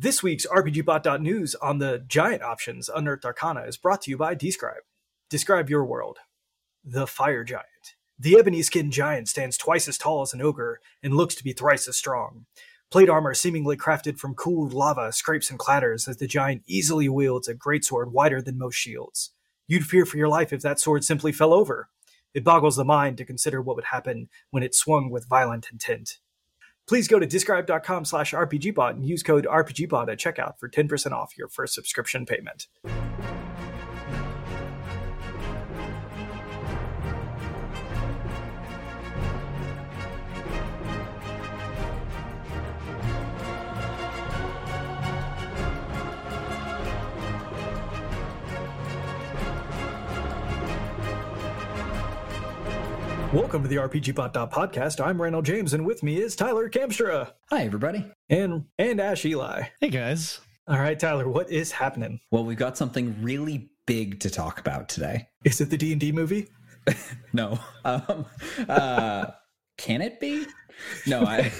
This week's RPGBot.news on the giant options Unearthed Arcana is brought to you by Describe. Describe your world. The Fire Giant. The ebony skinned giant stands twice as tall as an ogre and looks to be thrice as strong. Plate armor, seemingly crafted from cooled lava, scrapes and clatters as the giant easily wields a greatsword wider than most shields. You'd fear for your life if that sword simply fell over. It boggles the mind to consider what would happen when it swung with violent intent. Please go to describe.com slash rpgbot and use code rpgbot at checkout for 10% off your first subscription payment. Welcome to the RPGBot podcast. I'm Randall James, and with me is Tyler Kamstra Hi, everybody. and and Ash Eli. Hey guys. All right, Tyler, what is happening? Well, we've got something really big to talk about today. Is it the D and D movie? No. Um, uh, can it be? No, I.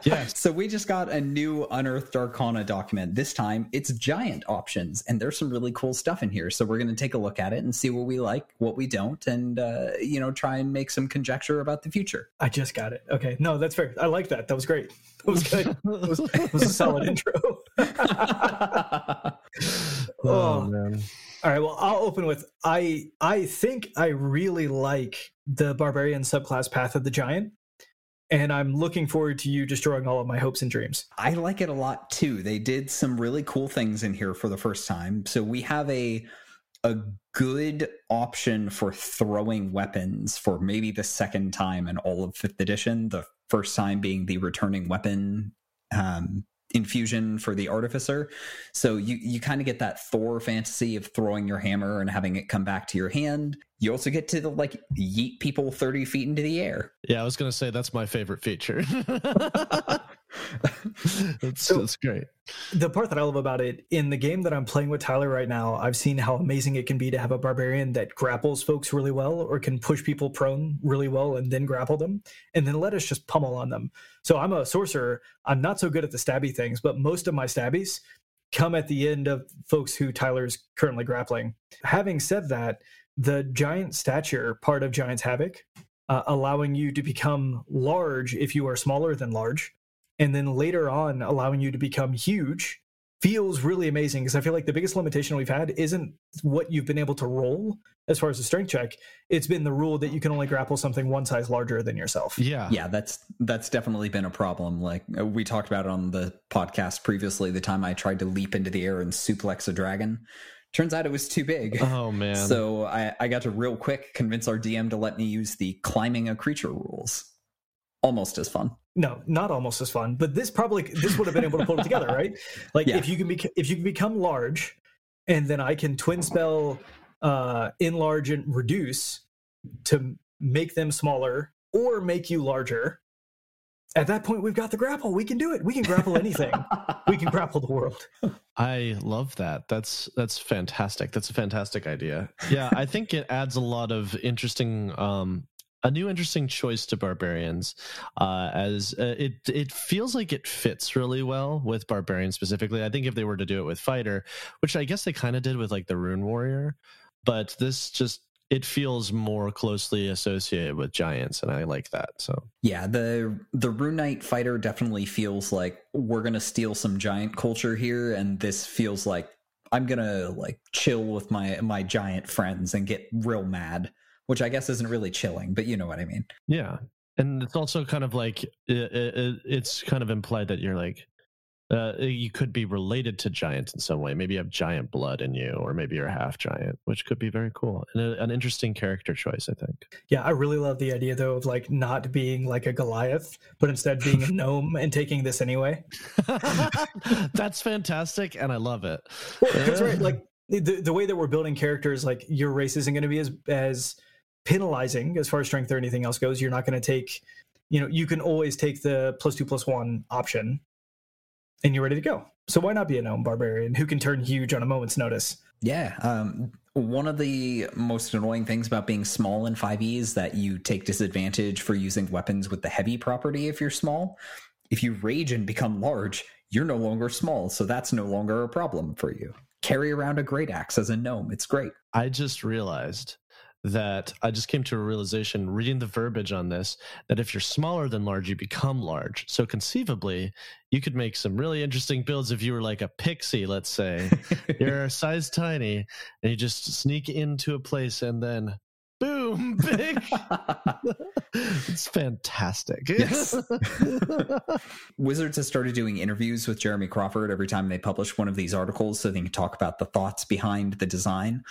Yes. So we just got a new Unearthed Arcana document. This time it's giant options, and there's some really cool stuff in here. So we're going to take a look at it and see what we like, what we don't, and uh, you know, try and make some conjecture about the future. I just got it. Okay, no, that's fair. I like that. That was great. That was good. That was, that was a solid intro. Oh man. All right. Well, I'll open with I. I think I really like the barbarian subclass Path of the Giant, and I'm looking forward to you destroying all of my hopes and dreams. I like it a lot too. They did some really cool things in here for the first time. So we have a a good option for throwing weapons for maybe the second time in all of fifth edition. The first time being the returning weapon um, infusion for the artificer. So you you kind of get that Thor fantasy of throwing your hammer and having it come back to your hand. You also get to like yeet people thirty feet into the air. Yeah, I was gonna say that's my favorite feature. that's, So- that's great. The part that I love about it in the game that I'm playing with Tyler right now, I've seen how amazing it can be to have a barbarian that grapples folks really well or can push people prone really well and then grapple them and then let us just pummel on them. So I'm a sorcerer. I'm not so good at the stabby things, but most of my stabbies come at the end of folks who Tyler's currently grappling. Having said that, the giant stature part of Giant's Havoc, uh, allowing you to become large if you are smaller than large, and then later on allowing you to become huge feels really amazing because I feel like the biggest limitation we've had isn't what you've been able to roll as far as a strength check. It's been the rule that you can only grapple something one size larger than yourself. Yeah. yeah that's that's definitely been a problem like uh, we talked about it on the podcast previously the time i tried to leap into the air and suplex a dragon turns out it was too big Oh man. so I, I got to real quick convince our dm to let me use the climbing a creature rules almost as fun No, not almost as fun, but this probably this would have been able to pull it together, right? Like Yeah. if you can be if you can become large, and then I can twin spell uh, enlarge and reduce to make them smaller or make you larger. At that point, we've got the grapple. We can do it. We can grapple anything. we can grapple the world. I love that. That's that's fantastic. That's a fantastic idea. Yeah, I think it adds a lot of interesting um a new interesting choice to barbarians uh as uh, it it feels like it fits really well with barbarians specifically. I think if they were to do it with fighter, which I guess they kind of did with like the rune warrior, but this just it feels more closely associated with giants and I like that. So yeah the the rune knight fighter definitely feels like we're gonna steal some giant culture here and this feels like i'm gonna like chill with my my giant friends and get real mad which i guess isn't really chilling but you know what i mean Yeah, and it's also kind of like it, it, it's kind of implied that you're like uh, you could be related to giants in some way. Maybe you have giant blood in you, or maybe you're half giant, which could be very cool and a, an interesting character choice. I think. Yeah, I really love the idea though of like not being like a Goliath, but instead being a gnome and taking this anyway. That's fantastic, and I love it. That's right. Like the the way that we're building characters, like your race isn't going to be as as penalizing as far as strength or anything else goes. You're not going to take, you know, you can always take the plus two plus one option and you're ready to go. So why not be a gnome barbarian who can turn huge on a moment's notice? Yeah. Um, one of the most annoying things about being small in 5e is that you take disadvantage for using weapons with the heavy property if you're small. If you rage and become large, you're no longer small, so that's no longer a problem for you. Carry around a great axe as a gnome. It's great. I just realized that I just came to a realization reading the verbiage on this that if you're smaller than large, you become large. So conceivably, you could make some really interesting builds if you were like a pixie, let's say. you're a size tiny and you just sneak into a place and then boom, big. it's fantastic. Yes. Wizards has started doing interviews with Jeremy Crawford every time they publish one of these articles so they can talk about the thoughts behind the design.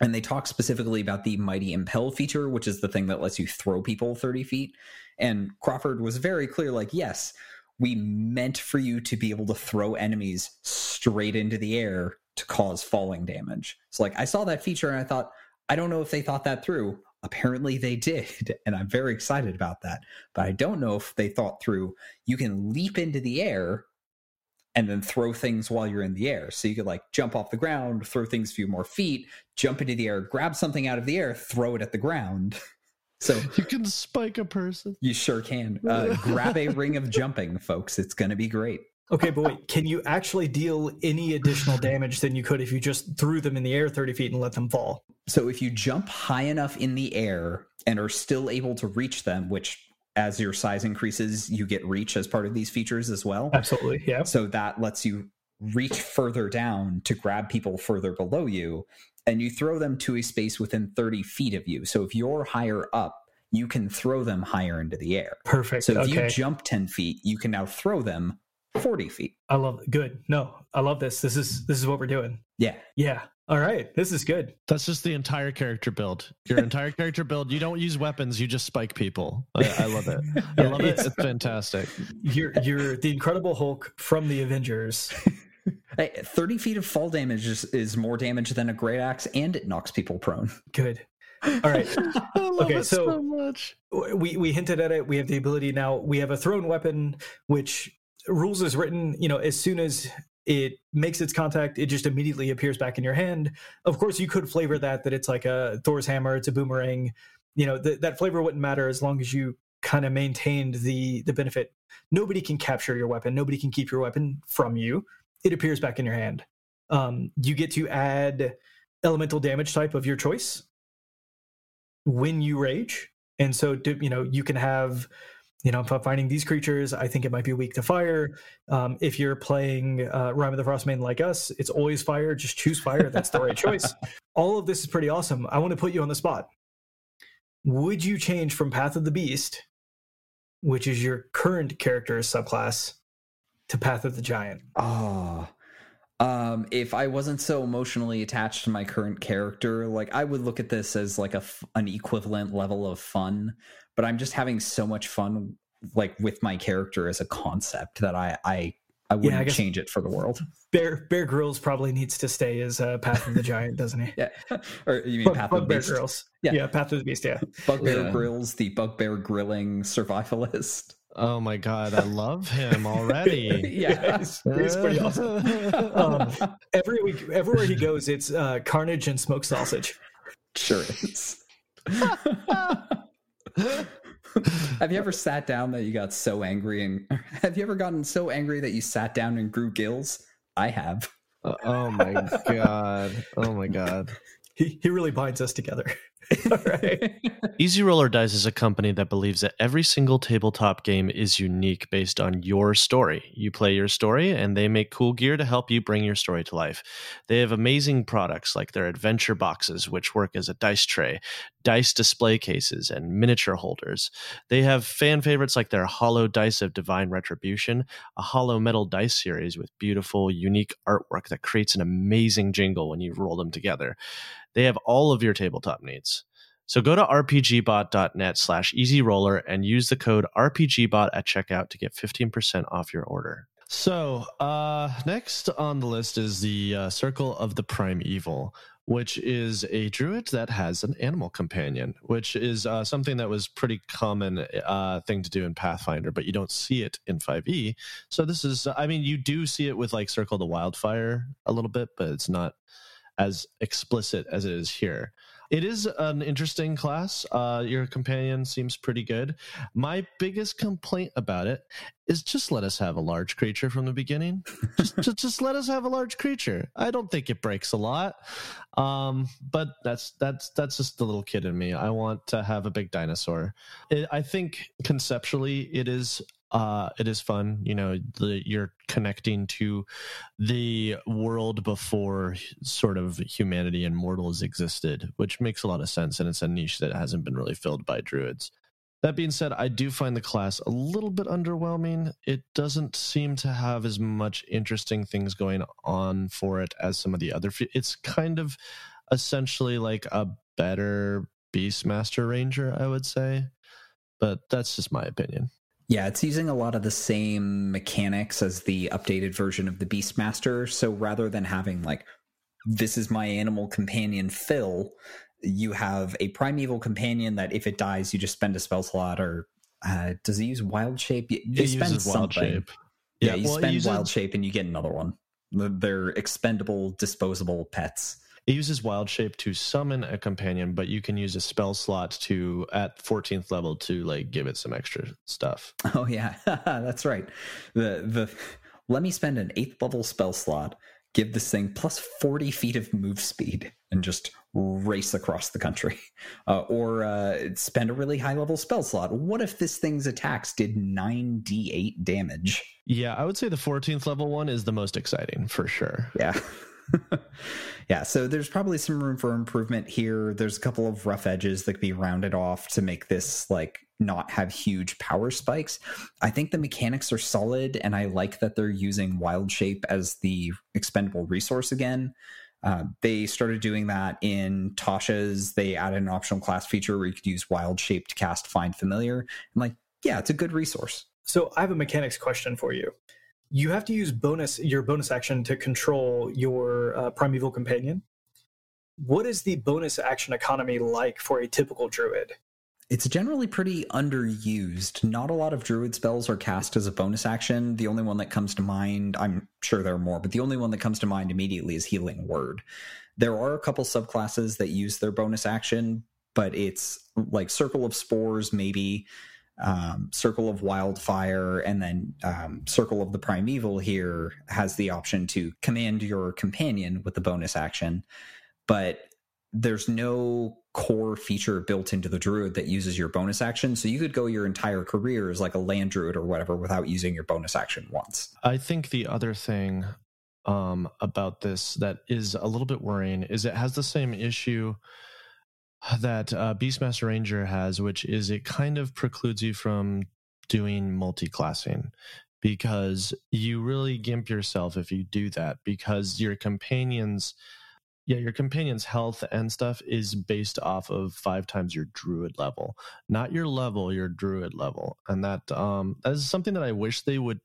And they talk specifically about the Mighty Impel feature, which is the thing that lets you throw people 30 feet. And Crawford was very clear like, yes, we meant for you to be able to throw enemies straight into the air to cause falling damage. So, like, I saw that feature and I thought, I don't know if they thought that through. Apparently, they did. And I'm very excited about that. But I don't know if they thought through you can leap into the air and then throw things while you're in the air. So you could like jump off the ground, throw things a few more feet, jump into the air, grab something out of the air, throw it at the ground. So you can spike a person. You sure can. Uh, grab a ring of jumping, folks. It's going to be great. Okay, but wait, can you actually deal any additional damage than you could if you just threw them in the air 30 feet and let them fall? So if you jump high enough in the air and are still able to reach them, which as your size increases, you get reach as part of these features as well. Absolutely. Yeah. So that lets you reach further down to grab people further below you and you throw them to a space within 30 feet of you. So if you're higher up, you can throw them higher into the air. Perfect. So if okay. you jump 10 feet, you can now throw them 40 feet. I love it. Good. No, I love this. This is this is what we're doing. Yeah. Yeah. All right, this is good. That's just the entire character build. Your entire character build. You don't use weapons. You just spike people. I, I love it. I love it. It's fantastic. You're you're the Incredible Hulk from the Avengers. Hey, 30 feet of fall damage is, is more damage than a great axe, and it knocks people prone. Good. All right. okay, so, so we we hinted at it. We have the ability now. We have a thrown weapon, which rules is written. You know, as soon as it makes its contact it just immediately appears back in your hand. Of course you could flavor that that it's like a thor's hammer it's a boomerang you know th- that flavor wouldn't matter as long as you kind of maintained the the benefit. Nobody can capture your weapon nobody can keep your weapon from you. It appears back in your hand. Um, you get to add elemental damage type of your choice when you rage. And so you know you can have you know, if I'm finding these creatures, I think it might be weak to fire. Um, if you're playing uh, Rime of the Frostmaiden like us, it's always fire. Just choose fire. That's the right choice. All of this is pretty awesome. I want to put you on the spot. Would you change from Path of the Beast, which is your current character subclass, to Path of the Giant? Oh, um, if I wasn't so emotionally attached to my current character, like I would look at this as like a an equivalent level of fun but I'm just having so much fun like with my character as a concept that I I I wouldn't yeah, I change it for the world. Bear Bear Grylls probably needs to stay as uh, Path of the Giant, doesn't he? yeah, or you mean Bug, Path of the Beast? Grylls. Yeah. yeah, Path of the Beast. Yeah, Bugbear yeah. Grylls, the Bugbear grilling survivalist. Oh my god, I love him already. yeah, he's, he's, pretty awesome. Um, every week, everywhere he goes, it's uh, carnage and smoked sausage. Sure is. have you ever sat down that you got so angry and have you ever gotten so angry that you sat down and grew gills? I have. Uh, oh my god. Oh my god. He he really binds us together. Easy Roller Dice is a company that believes that every single tabletop game is unique based on your story. You play your story, and they make cool gear to help you bring your story to life. They have amazing products like their adventure boxes, which work as a dice tray, dice display cases, and miniature holders. They have fan favorites like their Hollow Dice of Divine Retribution, a hollow metal dice series with beautiful, unique artwork that creates an amazing jingle when you roll them together. They have all of your tabletop needs. So go to rpgbot.net slash easyroller and use the code rpgbot at checkout to get 15% off your order. So uh, next on the list is the uh, Circle of the Primeval, which is a druid that has an animal companion, which is uh, something that was pretty common uh, thing to do in Pathfinder, but you don't see it in 5e. So this is, I mean, you do see it with like Circle of the Wildfire a little bit, but it's not as explicit as it is here. It is an interesting class. Uh, your companion seems pretty good. My biggest complaint about it is just let us have a large creature from the beginning. just, just, just let us have a large creature. I don't think it breaks a lot, um, but that's that's that's just the little kid in me. I want to have a big dinosaur. It, I think conceptually it is uh it is fun you know the you're connecting to the world before sort of humanity and mortals existed which makes a lot of sense and it's a niche that hasn't been really filled by druids. That being said i do find the class a little bit underwhelming. It doesn't seem to have as much interesting things going on for it as some of the other it's kind of essentially like a better beastmaster ranger i would say but that's just my opinion yeah, it's using a lot of the same mechanics as the updated version of the Beastmaster. So rather than having like, this is my animal companion Phil, you have a primeval companion that if it dies, you just spend a spell slot. Or uh, does he use Wild Shape? You, it spend something. Wild shape. Yeah, yeah you well, spend uses... Wild Shape and you get another one. They're expendable, disposable pets. It uses wild shape to summon a companion, but you can use a spell slot to at 14th level to like give it some extra stuff. Oh yeah, that's right. The the let me spend an eighth level spell slot, give this thing plus 40 feet of move speed, and just race across the country. Uh, or uh, spend a really high level spell slot. What if this thing's attacks did 9d8 damage? Yeah, I would say the 14th level one is the most exciting for sure. Yeah. yeah, so there's probably some room for improvement here. There's a couple of rough edges that could be rounded off to make this like not have huge power spikes. I think the mechanics are solid, and I like that they're using Wild Shape as the expendable resource again. Uh, they started doing that in Tasha's. They added an optional class feature where you could use Wild Shape to cast Find Familiar. I'm like, yeah, it's a good resource. So I have a mechanics question for you you have to use bonus your bonus action to control your uh, primeval companion. What is the bonus action economy like for a typical druid? It's generally pretty underused. Not a lot of druid spells are cast as a bonus action. The only one that comes to mind, I'm sure there are more, but the only one that comes to mind immediately is Healing Word. There are a couple subclasses that use their bonus action, but it's like Circle of Spores, maybe um, Circle of Wildfire, and then um, Circle of the Primeval here has the option to command your companion with the bonus action, but there's no core feature built into the druid that uses your bonus action. So you could go your entire career as like a land druid or whatever without using your bonus action once. I think the other thing um, about this that is a little bit worrying is it has the same issue that uh, Beastmaster Ranger has, which is it kind of precludes you from doing multi-classing because you really gimp yourself if you do that because your companions yeah your companion's health and stuff is based off of five times your druid level not your level your druid level. And that um that is something that i wish they would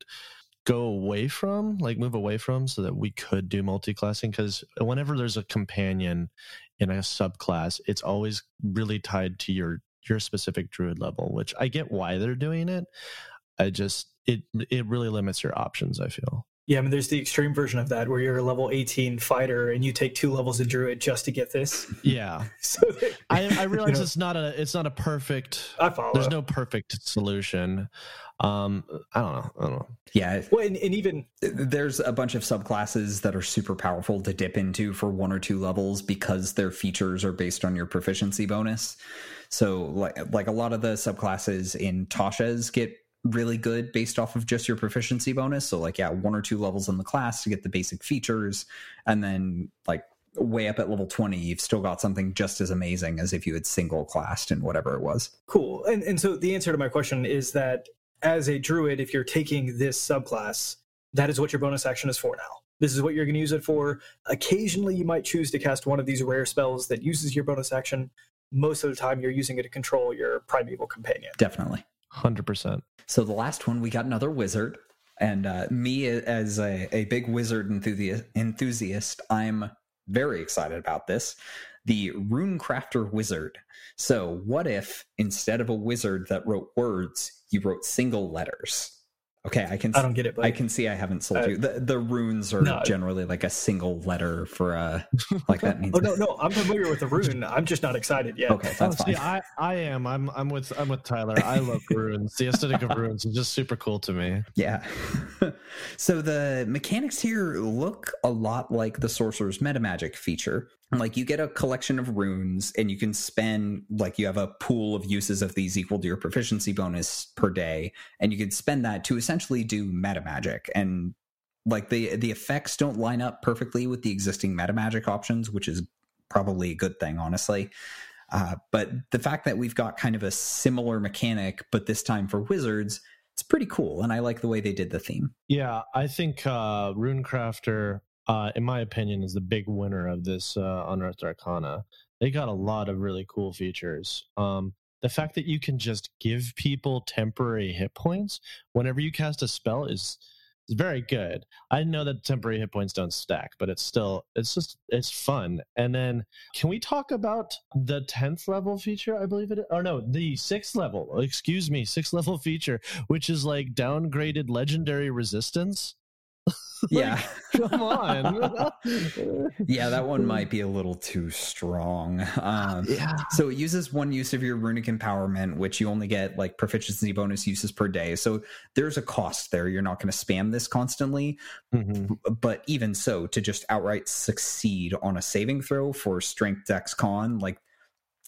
go away from like move away from so that we could do multi-classing because whenever there's a companion in a subclass, it's always really tied to your your specific druid level, which I get why they're doing it. I just it it really limits your options, I feel. Yeah, I mean, there's the extreme version of that where you're a level 18 fighter and you take two levels of druid just to get this. Yeah, So I, I realize You know- it's not a it's not a perfect. I follow. There's no perfect solution. Um, I don't know. I don't know. Yeah, well, and, and even there's a bunch of subclasses that are super powerful to dip into for one or two levels because their features are based on your proficiency bonus. So like like a lot of the subclasses in Tasha's get really good based off of just your proficiency bonus. So like yeah, one or two levels in the class to get the basic features and then like way up at level 20 you've still got something just as amazing as if you had single classed in whatever it was. cool. And and so the answer to my question is that as a druid, if you're taking this subclass, that is what your bonus action is for now. This is what you're going to use it for. Occasionally, you might choose to cast one of these rare spells that uses your bonus action. Most of the time, you're using it to control your primeval companion. Definitely. Hundred percent. So the last one, we got another wizard, and uh, me as a, a big wizard enthusiast, I'm very excited about this. The Runecrafter Wizard. So what if instead of a wizard that wrote words, you wrote single letters? Okay, I can. I don't get it, but I can see I haven't sold Uh, you. The, the runes are no. generally like a single letter for a like that means. Oh no, no, I'm familiar with the rune. I'm just not excited yet. Okay, that's oh, see. I, I am. I'm I'm with I'm with Tyler. I love runes. The aesthetic of runes is just super cool to me. Yeah. so the mechanics here look a lot like the sorcerer's meta magic feature. Like you get a collection of runes and you can spend like you have a pool of uses of these equal to your proficiency bonus per day and you can spend that to essentially do meta magic and like the the effects don't line up perfectly with the existing meta magic options, which is probably a good thing honestly. Uh, but the fact that we've got kind of a similar mechanic, but this time for wizards, it's pretty cool. And I like the way they did the theme. Yeah, I think uh, Runecrafter, uh, in my opinion, is the big winner of this uh, Unearthed Arcana. They got a lot of really cool features. Um, the fact that you can just give people temporary hit points whenever you cast a spell is is very good. I know that temporary hit points don't stack, but it's still it's just it's fun. And then can we talk about the tenth level feature? I believe it. Or no, the sixth level. Excuse me, sixth level feature, which is like downgraded legendary resistance. Yeah. Come on. yeah, that one might be a little too strong. Um, Yeah. so it uses one use of your runic empowerment, which you only get like proficiency bonus uses per day. So there's a cost there. You're not going to spam this constantly. Mhm. But even so, to just outright succeed on a saving throw for strength dex con, like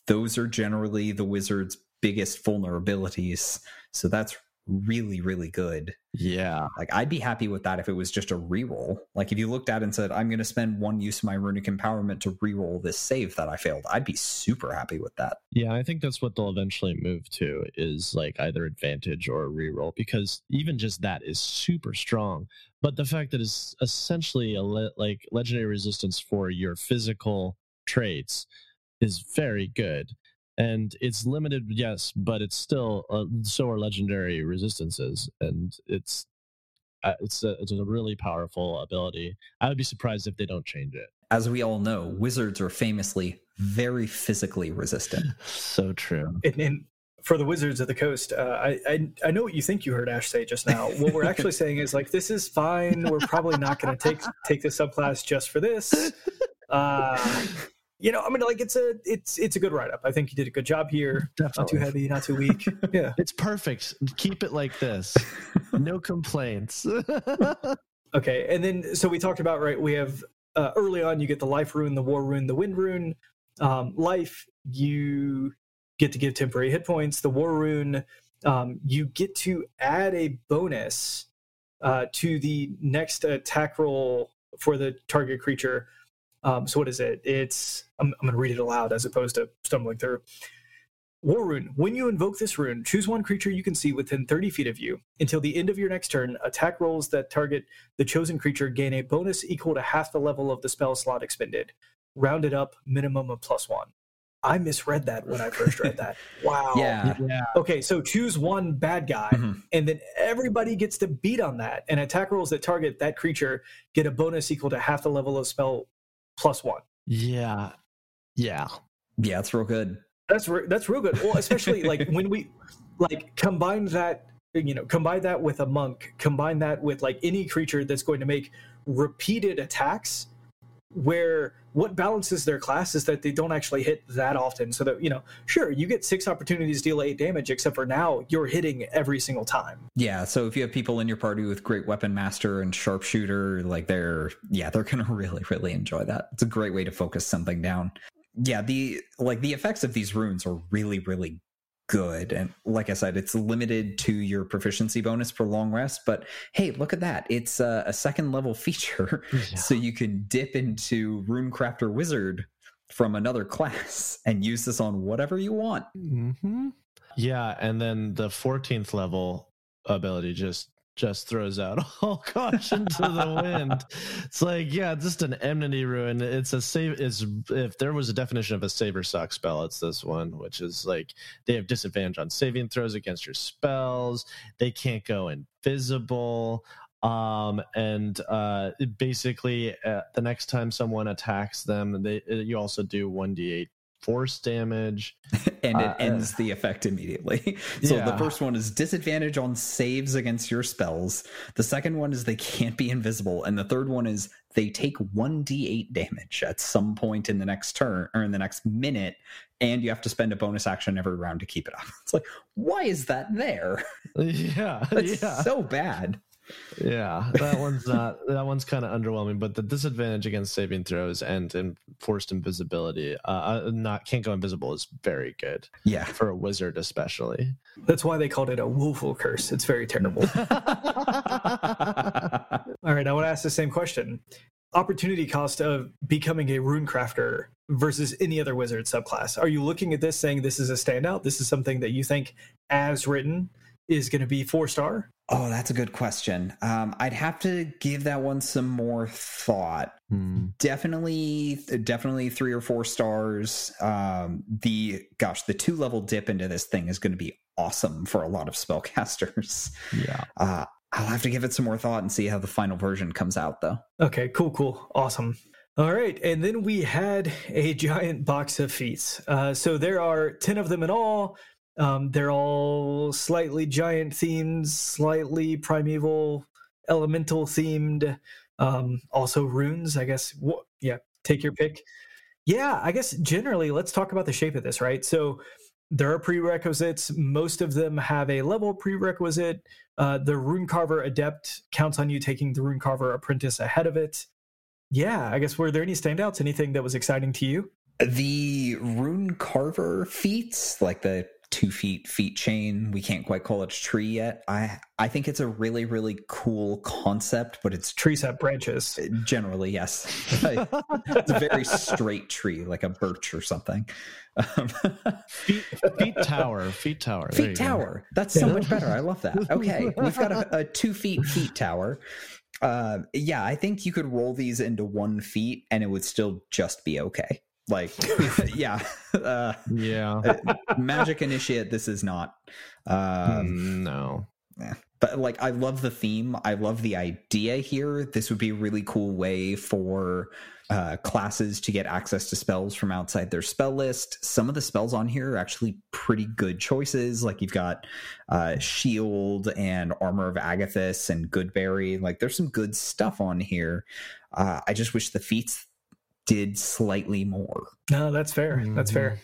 those are generally the wizard's biggest vulnerabilities. So that's really, really good. Yeah. Like I'd be happy with that if it was just a reroll. Like if you looked at it and said, I'm gonna spend one use of my runic empowerment to reroll this save that I failed, I'd be super happy with that. Yeah, I think that's what they'll eventually move to is like either advantage or a reroll because even just that is super strong. But the fact that it's essentially a le- like legendary resistance for your physical traits is very good. And it's limited, yes, but it's still uh, so are legendary resistances, and it's uh, it's a, it's a really powerful ability. I would be surprised if they don't change it. As we all know, wizards are famously very physically resistant. So true. And, and for the Wizards of the Coast, uh, I, I I know what you think you heard Ash say just now. What we're actually saying is like this is fine. We're probably not going to take take the subclass just for this. Uh, you know, I mean, like it's a it's it's a good write up. I think you did a good job here. Not too heavy, not too weak. Yeah. It's perfect. Keep it like this. No complaints. Okay, and then so we talked about right. We have uh, early on you get the life rune, the war rune, the wind rune. Um, life you get to give temporary hit points. The war rune um, you get to add a bonus uh, to the next attack roll for the target creature. Um, so what is it? It's I'm, I'm going to read it aloud as opposed to stumbling through. War Rune. When you invoke this rune, choose one creature you can see within 30 feet of you. Until the end of your next turn, attack rolls that target the chosen creature gain a bonus equal to half the level of the spell slot expended. Rounded up, minimum of plus one. I misread that when I first read that. Wow. Yeah. yeah. Okay, so choose one bad guy, Mhm. and then everybody gets to beat on that. And attack rolls that target that creature get a bonus equal to half the level of spell plus one. Yeah. Yeah. Yeah, it's real good. That's re- that's real good. Well, especially like when we like combine that you know, combine that with a monk, combine that with like any creature that's going to make repeated attacks where what balances their class is that they don't actually hit that often. So that, you know, sure, you get six opportunities to deal eight damage, except for now you're hitting every single time. Yeah. So if you have people in your party with great weapon master and sharpshooter, like they're, yeah, they're to really, really enjoy that. It's a great way to focus something down. Yeah. The, like the effects of these runes are really, really good. And like I said, it's limited to your proficiency bonus for long rest. But hey, look at that. It's a, a second level feature. Yeah. So you can dip into Runecrafter Wizard from another class and use this on whatever you want. Mm-hmm. Yeah. And then the 14th level ability just just throws out all caution to the wind. It's like, yeah, just an enmity rune. It's a save. Is if there was a definition of a save or suck spell, it's this one, which is like they have disadvantage on saving throws against your spells. They can't go invisible. Um, and uh, basically, uh, the next time someone attacks them, they you also do one d eight force damage. and it uh, ends the effect immediately. so yeah. the first one is disadvantage on saves against your spells. The second one is they can't be invisible. And the third one is they take 1d8 damage at some point in the next turn or in the next minute. And you have to spend a bonus action every round to keep it up. It's like, why is that there? Yeah. That's yeah. so bad. Yeah, that one's not. that one's kind of underwhelming. But the disadvantage against saving throws and enforced invisibility, uh, uh, not can't go invisible, is very good. Yeah, for a wizard especially. That's why they called it a woeful curse. It's very terrible. All right, I want to ask the same question: opportunity cost of becoming a rune crafter versus any other wizard subclass. Are you looking at this saying this is a standout? This is something that you think, as written, is going to be four star? Oh, that's a good question. Um, I'd have to give that one some more thought. Hmm. Definitely, definitely three or four stars. Um, the gosh, the two level dip into this thing is going to be awesome for a lot of spellcasters. Yeah. Uh, I'll have to give it some more thought and see how the final version comes out, though. Okay, cool, cool, awesome. All right, and then we had a giant box of feats. Uh, so there are ten of them in all. Um, they're all slightly giant themed, slightly primeval, elemental themed. Um, also runes, I guess. Wh- yeah, take your pick. Yeah, I guess generally, let's talk about the shape of this, right? So there are prerequisites. Most of them have a level prerequisite. Uh, the Rune Carver Adept counts on you taking the Rune Carver Apprentice ahead of it. Yeah, I guess were there any standouts? Anything that was exciting to you? The Rune Carver feats, like the two feat feat chain. We can't quite call it a tree yet. I I think it's a really really cool concept, but it's trees have branches. Generally, yes. it's a very straight tree, like a birch or something. Um, feat, feat tower, feat tower, feat tower. Go. That's so much better. I love that. Okay, we've got a, a two feat feat tower. Uh, yeah, I think you could roll these into one feat and it would still just be okay. Like, yeah, uh, yeah. Uh, magic initiate. This is not. Um, no. Yeah. But like, I love the theme. I love the idea here. This would be a really cool way for uh, classes to get access to spells from outside their spell list. Some of the spells on here are actually pretty good choices. Like you've got uh, Shield and Armor of Agathys and Goodberry. Like there's some good stuff on here. Uh, I just wish the feats did slightly more. No, that's fair. Mm-hmm. That's fair.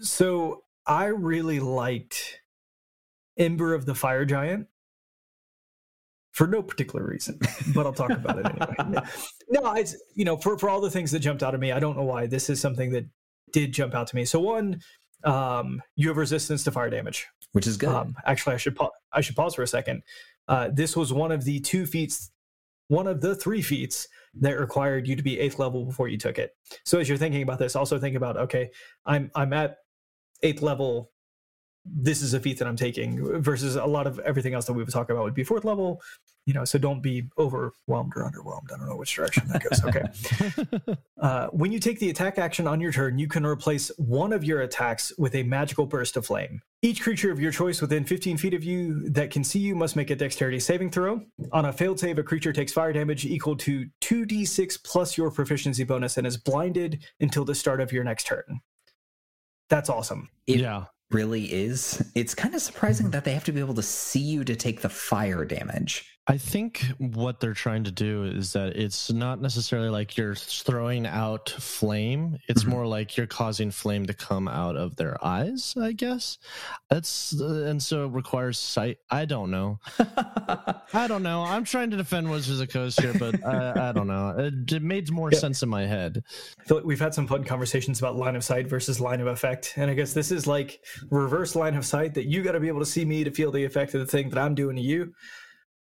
So I really liked Ember of the Fire Giant for no particular reason, but I'll talk about it anyway. no, it's you know for for all the things that jumped out at me. I don't know why this is something that did jump out to me. So one, um, you have resistance to fire damage, which is good. Um, actually, I should pa- I should pause for a second. Uh, this was one of the two feats, one of the three feats that required you to be eighth level before you took it. So as you're thinking about this, also think about okay, I'm I'm at eighth level. This is a feat that I'm taking versus a lot of everything else that we've talked about would be fourth level you know, so don't be overwhelmed or underwhelmed. I don't know which direction that goes. Okay. uh, when you take the attack action on your turn, you can replace one of your attacks with a magical burst of flame. Each creature of your choice within 15 feet of you that can see you must make a dexterity saving throw. On a failed save, a creature takes fire damage equal to 2d6 plus your proficiency bonus and is blinded until the start of your next turn. That's awesome. It yeah really is. It's kind of surprising that they have to be able to see you to take the fire damage. I think what they're trying to do is that it's not necessarily like you're throwing out flame. It's mm-hmm. more like you're causing flame to come out of their eyes, I guess. That's uh, and so it requires sight. I don't know. I don't know. I'm trying to defend Wizards of the Coast here, but I, I don't know. It, it made more yeah. sense in my head. I feel like we've had some fun conversations about line of sight versus line of effect, and I guess this is like reverse line of sight that you got to be able to see me to feel the effect of the thing that I'm doing to you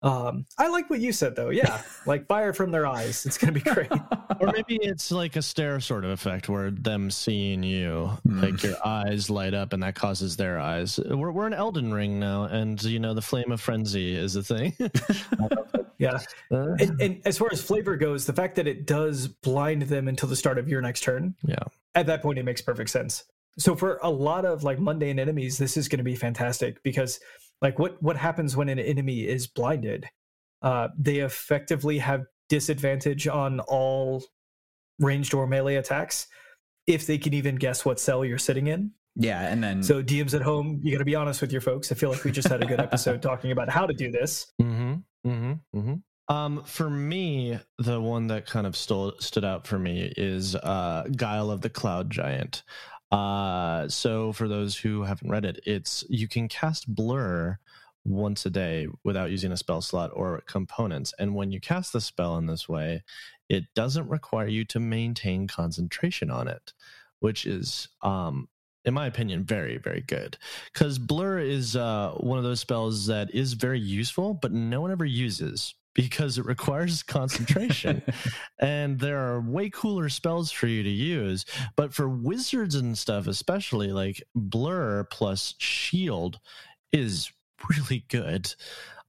um, I like what you said though. Yeah, like fire from their eyes. It's gonna be great. or maybe it's like a stare sort of effect where them seeing you, mm. like your eyes light up, and that causes their eyes. We're we're in Elden Ring now, and you know the flame of frenzy is a thing. yeah, uh, and, and as far as flavor goes, the fact that it does blind them until the start of your next turn. Yeah, at that point it makes perfect sense. So for a lot of like mundane enemies, this is going to be fantastic because like what what happens when an enemy is blinded? Uh, they effectively have disadvantage on all ranged or melee attacks if they can even guess what cell you're sitting in. Yeah, and then so DMs at home, you got to be honest with your folks. I feel like we just had a good episode talking about how to do this. Mm-hmm, mm-hmm, mm-hmm. Um, for me, the one that kind of stole, stood out for me is uh, Guile of the Cloud Giant. Uh, so for those who haven't read it, it's you can cast Blur once a day without using a spell slot or components. And when you cast the spell in this way, it doesn't require you to maintain concentration on it, which is um in my opinion, very, very good. Because Blur is uh, one of those spells that is very useful, but no one ever uses because it requires concentration. and there are way cooler spells for you to use. But for wizards and stuff, especially like Blur plus Shield is really good.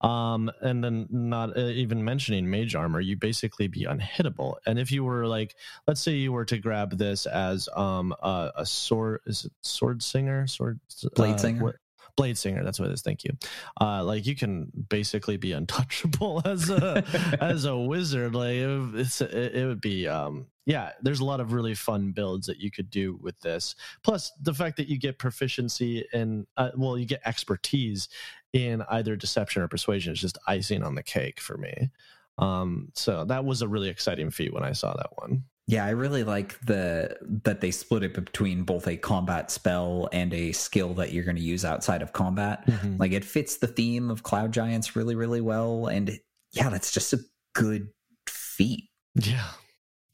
Um, and then not uh, even mentioning mage armor, you basically be unhittable. And if you were like, let's say you were to grab this as um a, a sword, is it sword singer, sword blade uh, singer, what, Blade Singer. That's what it is. Thank you. Uh, like you can basically be untouchable as a as a wizard. Like it's it, it would be um yeah. There's a lot of really fun builds that you could do with this. Plus the fact that you get proficiency in uh, well, you get expertise in either deception or persuasion is just icing on the cake for me. Um, so that was a really exciting feat when I saw that one. Yeah, I really like the that they split it between both a combat spell and a skill that you're going to use outside of combat. Mm-hmm. Like it fits the theme of cloud giants really, really well, and yeah, that's just a good feat. Yeah,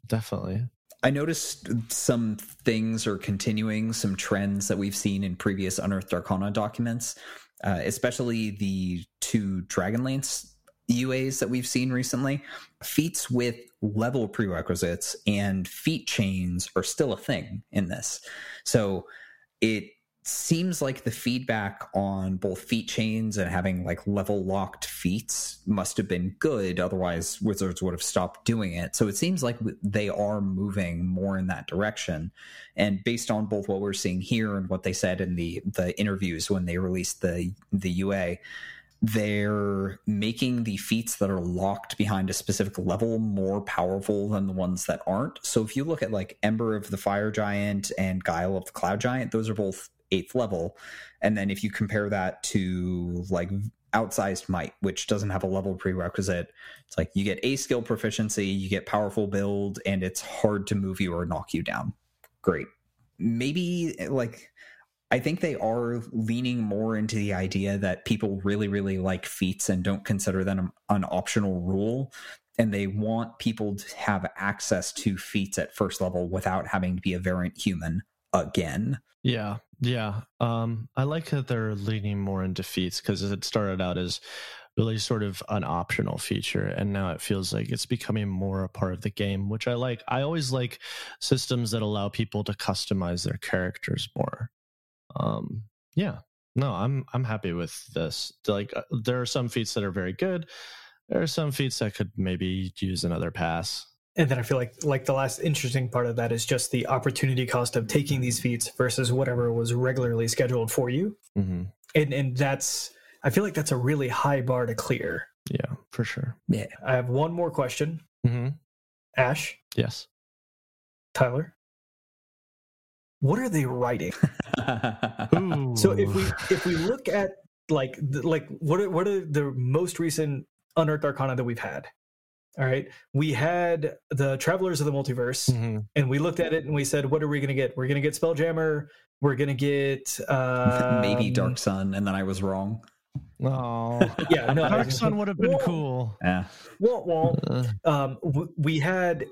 definitely. I noticed some things are continuing, some trends that we've seen in previous Unearthed Arcana documents, uh, especially the two Dragonlance UAs that we've seen recently, feats with level prerequisites and feat chains are still a thing in this. So it seems like the feedback on both feat chains and having like level locked feats must have been good. Otherwise, Wizards would have stopped doing it. So it seems like they are moving more in that direction. And based on both what we're seeing here and what they said in the the interviews when they released the the UA, they're making the feats that are locked behind a specific level more powerful than the ones that aren't. So if you look at like Ember of the Fire Giant and Guile of the Cloud Giant, those are both eighth level. And then if you compare that to like outsized might, which doesn't have a level prerequisite, it's like you get a skill proficiency, you get powerful build, and it's hard to move you or knock you down. Great. Maybe like I think they are leaning more into the idea that people really, really like feats and don't consider them an optional rule. And they want people to have access to feats at first level without having to be a variant human again. Yeah. Yeah. Um, I like that they're leaning more into feats because it started out as really sort of an optional feature and now it feels like it's becoming more a part of the game which i like i always like systems that allow people to customize their characters more um, yeah, no, I'm I'm happy with this. Like, uh, there are some feats that are very good. There are some feats that could maybe use another pass. And then I feel like like the last interesting part of that is just the opportunity cost of taking these feats versus whatever was regularly scheduled for you. Mm-hmm. And and that's I feel like that's a really high bar to clear. Yeah, for sure. Yeah. I have one more question. Mm-hmm. Ash. Yes. Tyler. what are they writing? so if we if we look at like like what are, what are the most recent unearthed arcana that we've had? All right, we had the Travelers of the Multiverse, mm-hmm. and we looked at it and we said, what are we going to get? We're going to get Spelljammer. We're going to get um, maybe Dark Sun, and then I was wrong. Oh, yeah, no, Dark Sun would have been well, cool. Yeah. Well, well, uh. um, we had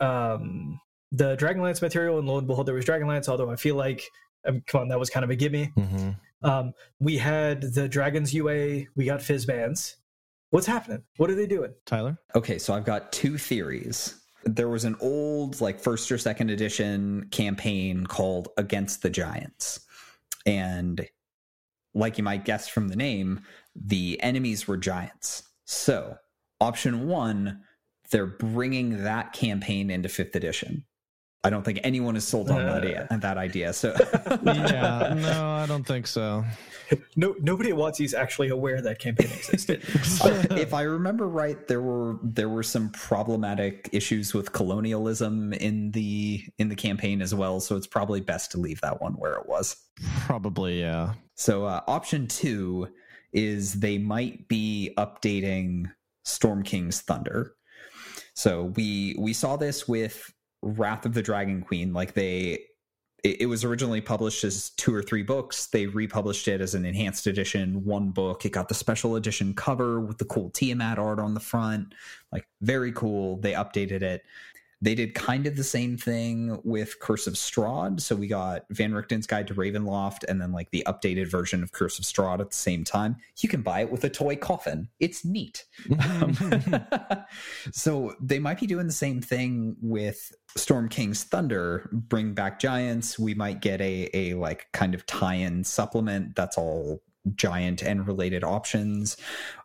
um the Dragonlance material, and lo and behold, there was Dragonlance. Although I feel like, um, come on, that was kind of a gimme. Mm-hmm. Um, we had the Dragons UA. We got Fizban's. What's happening? What are they doing? Tyler? Okay, so I've got two theories. There was an old, like, first or second edition campaign called Against the Giants. And like you might guess from the name, the enemies were giants. So, option one, they're bringing that campaign into fifth edition. I don't think anyone is sold on uh, that, idea, that idea. So yeah, no, I don't think so. No, nobody at WotC is actually aware that campaign existed. if I remember right, there were there were some problematic issues with colonialism in the in the campaign as well. So it's probably best to leave that one where it was. Probably, yeah. So uh, option two is they might be updating Storm King's Thunder. So we we saw this with Wrath of the Dragon Queen. Like they, it, was originally published as two or three books. They republished it as an enhanced edition, one book. It got the special edition cover with the cool Tiamat art on the front. Like very cool. They updated it. They did kind of the same thing with Curse of Strahd. So we got Van Richten's Guide to Ravenloft and then like the updated version of Curse of Strahd at the same time. You can buy it with a toy coffin. It's neat. um, so they might be doing the same thing with Storm King's Thunder. Bring back giants. We might get a a like kind of tie-in supplement that's all giant and related options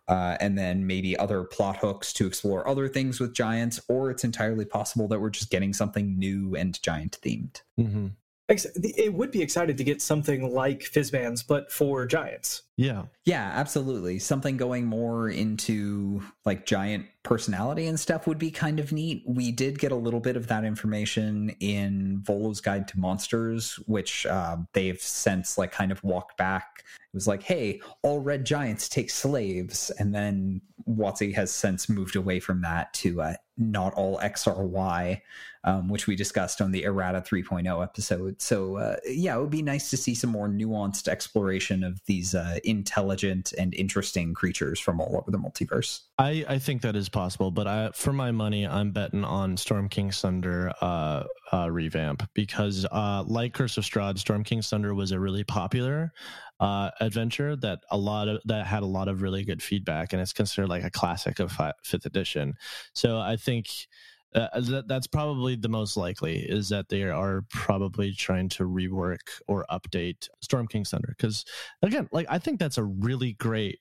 uh, and then maybe other plot hooks to explore other things with giants or it's entirely possible that we're just getting something new and giant themed mm-hmm. It would be excited to get something like Fizban's but for giants. Yeah. Yeah absolutely. Something going more into like giant personality and stuff would be kind of neat. We did get a little bit of that information in volo's guide to monsters which uh, they've since like kind of walked back. It was like, hey, all red giants take slaves. And then WotC has since moved away from that to uh, not all X or Y, um, which we discussed on the Errata 3.0 episode. So, uh, yeah, it would be nice to see some more nuanced exploration of these uh, intelligent and interesting creatures from all over the multiverse. I, I think that is possible, but I, for my money, I'm betting on Storm King Thunder uh, uh, revamp because, uh, like Curse of Strahd, Storm King Thunder was a really popular uh, adventure that a lot of that had a lot of really good feedback, and it's considered like a classic of fifth edition. So I think uh, that, that's probably the most likely is that they are probably trying to rework or update Storm King's Thunder because again, like I think that's a really great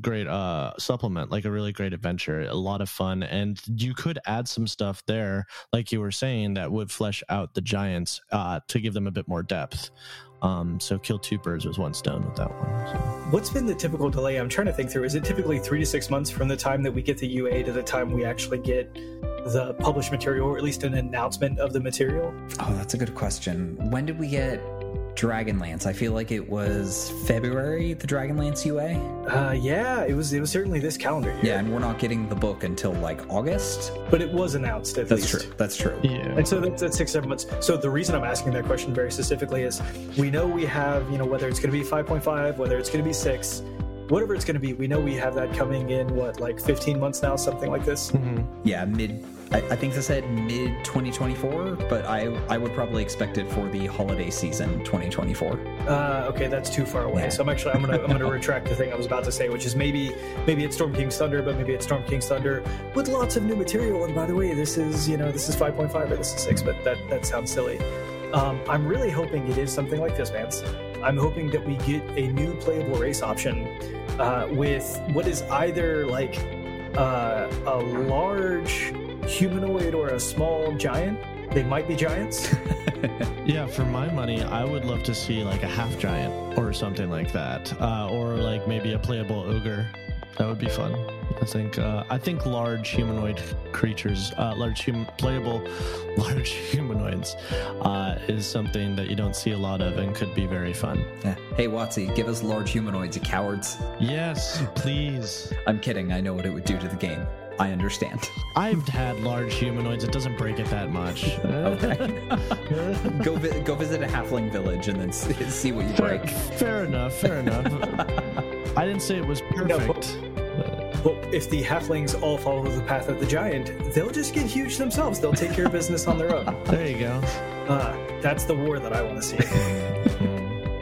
great uh supplement like a really great adventure a lot of fun and you could add some stuff there like you were saying that would flesh out the giants uh to give them a bit more depth um, so kill two birds with one stone with that one. So. What's been the typical delay? I'm trying to think through. Is it typically three to six months from the time that we get the UA to the time we actually get the published material, or at least an announcement of the material? Oh, that's a good question. When did we get Dragonlance. I feel like it was February, the Dragonlance UA. Uh, yeah, it was. It was certainly this calendar year. Yeah, and we're not getting the book until like August. But it was announced at that's least. true. That's true. Yeah. And so that's, that's six, seven months. So the reason I'm asking that question very specifically is, we know we have, you know, whether it's going to be 5.5, whether it's going to be six, whatever it's going to be, we know we have that coming in what like 15 months now, something like this. Mm-hmm. Yeah, mid I, I think they said mid 2024, but I I would probably expect it for the holiday season 2024. Uh, okay, that's too far away. Yeah. So I'm actually I'm gonna I'm gonna retract the thing I was about to say, which is maybe maybe it's Storm King's Thunder, but maybe it's Storm King's Thunder with lots of new material. And by the way, this is you know this is 5.5 or this is six, but that that sounds silly. Um, I'm really hoping it is something like this, Vance. I'm hoping that we get a new playable race option uh, with what is either like uh, a large humanoid or a small giant. They might be giants. yeah, for my money, I would love to see like a half giant or something like that, uh, or like maybe a playable ogre That would be fun. I think uh, I think large humanoid creatures, uh, large hum- playable, large humanoids, uh, is something that you don't see a lot of and could be very fun. Yeah. Hey WotC, give us large humanoids, you cowards. Yes, please. I'm kidding. I know what it would do to the game. I understand. I've had large humanoids. It doesn't break it that much. okay. go vi- go visit a halfling village and then see what you fair, break. Fair enough. Fair enough. I didn't say it was perfect. No, well, if the halflings all follow the path of the giant, they'll just get huge themselves. They'll take care of business on their own. There you go. Uh, that's the war that I want to see.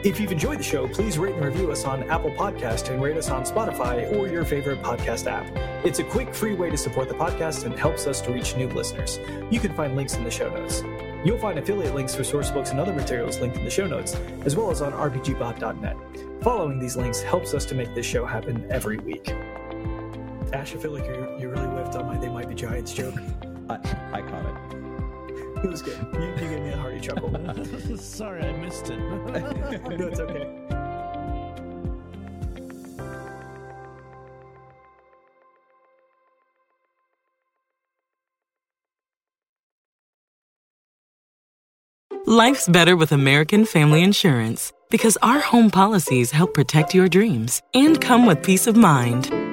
if you've enjoyed the show, please rate and review us on Apple Podcast and rate us on Spotify or your favorite podcast app. It's a quick, free way to support the podcast and helps us to reach new listeners. You can find links in the show notes. You'll find affiliate links for source books and other materials linked in the show notes, as well as on RPGBot.net. Following these links helps us to make this show happen every week. Ash, I feel like you you really whiffed on my "They Might Be Giants" joke. I, I caught it. It was good. You, you gave me a hearty chuckle. Sorry, I missed it. no, it's okay. Life's better with American Family Insurance because our home policies help protect your dreams and come with peace of mind.